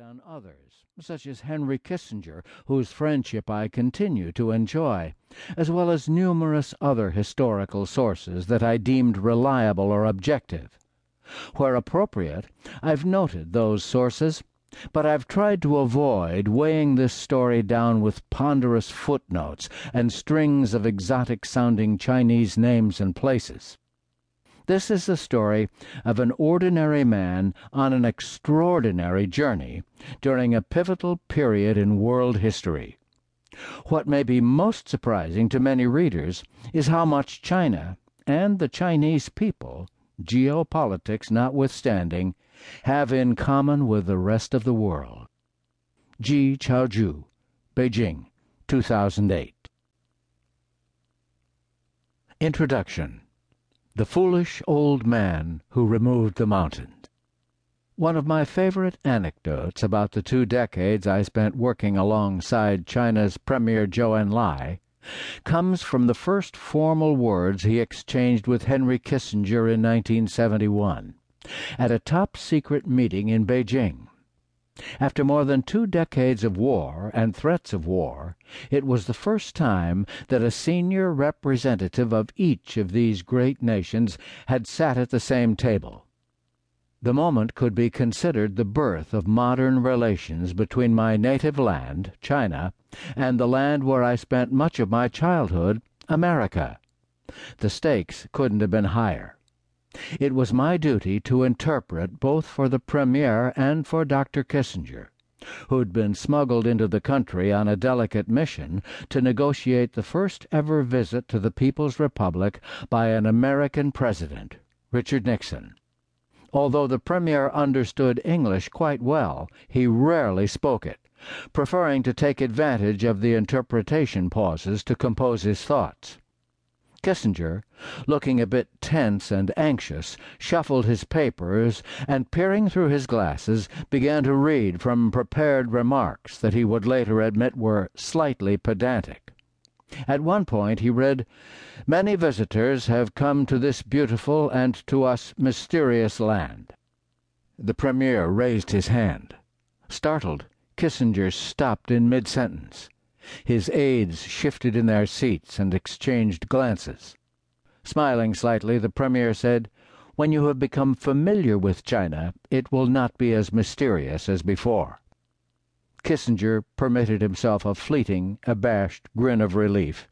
on others, such as Henry Kissinger, whose friendship I continue to enjoy, as well as numerous other historical sources that I deemed reliable or objective. Where appropriate, I've noted those sources, but I've tried to avoid weighing this story down with ponderous footnotes and strings of exotic sounding Chinese names and places. This is the story of an ordinary man on an extraordinary journey during a pivotal period in world history. What may be most surprising to many readers is how much China and the Chinese people, geopolitics notwithstanding, have in common with the rest of the world. Ji Chaozhu, Beijing, 2008. Introduction the Foolish Old Man Who Removed the Mountains. One of my favorite anecdotes about the two decades I spent working alongside China's Premier Zhou Enlai comes from the first formal words he exchanged with Henry Kissinger in 1971 at a top secret meeting in Beijing. After more than two decades of war and threats of war, it was the first time that a senior representative of each of these great nations had sat at the same table. The moment could be considered the birth of modern relations between my native land, China, and the land where I spent much of my childhood, America. The stakes couldn't have been higher. It was my duty to interpret both for the Premier and for Dr. Kissinger, who'd been smuggled into the country on a delicate mission to negotiate the first ever visit to the People's Republic by an American president, Richard Nixon. Although the Premier understood English quite well, he rarely spoke it, preferring to take advantage of the interpretation pauses to compose his thoughts. Kissinger, looking a bit tense and anxious, shuffled his papers and, peering through his glasses, began to read from prepared remarks that he would later admit were slightly pedantic. At one point he read, Many visitors have come to this beautiful and to us mysterious land. The Premier raised his hand. Startled, Kissinger stopped in mid sentence. His aides shifted in their seats and exchanged glances. Smiling slightly, the Premier said, When you have become familiar with China, it will not be as mysterious as before. Kissinger permitted himself a fleeting, abashed grin of relief,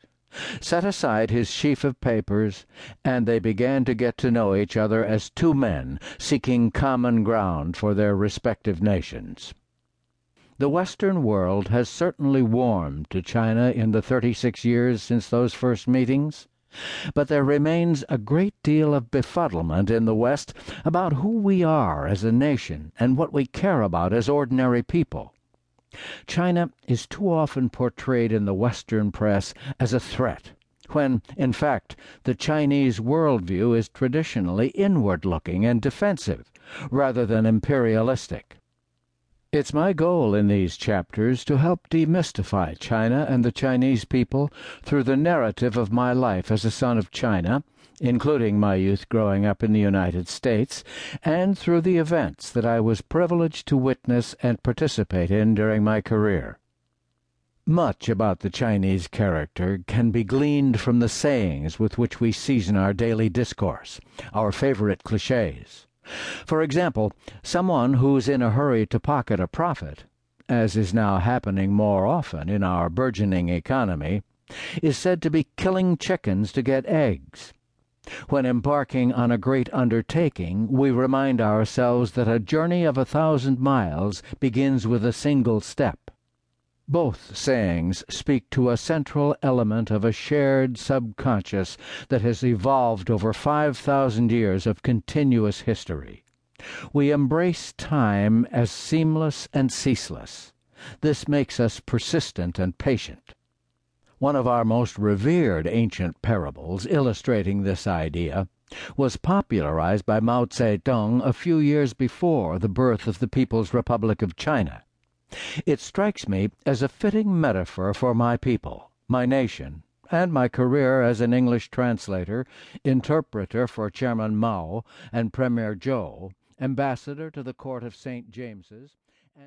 set aside his sheaf of papers, and they began to get to know each other as two men seeking common ground for their respective nations. The Western world has certainly warmed to China in the thirty six years since those first meetings, but there remains a great deal of befuddlement in the West about who we are as a nation and what we care about as ordinary people. China is too often portrayed in the Western press as a threat, when, in fact, the Chinese worldview is traditionally inward looking and defensive rather than imperialistic. It's my goal in these chapters to help demystify China and the Chinese people through the narrative of my life as a son of China, including my youth growing up in the United States, and through the events that I was privileged to witness and participate in during my career. Much about the Chinese character can be gleaned from the sayings with which we season our daily discourse, our favorite cliches. For example, someone who's in a hurry to pocket a profit, as is now happening more often in our burgeoning economy, is said to be killing chickens to get eggs. When embarking on a great undertaking, we remind ourselves that a journey of a thousand miles begins with a single step. Both sayings speak to a central element of a shared subconscious that has evolved over 5,000 years of continuous history. We embrace time as seamless and ceaseless. This makes us persistent and patient. One of our most revered ancient parables illustrating this idea was popularized by Mao Zedong a few years before the birth of the People's Republic of China. It strikes me as a fitting metaphor for my people, my nation, and my career as an English translator, interpreter for Chairman Mao and Premier Zhou, ambassador to the court of St. James's,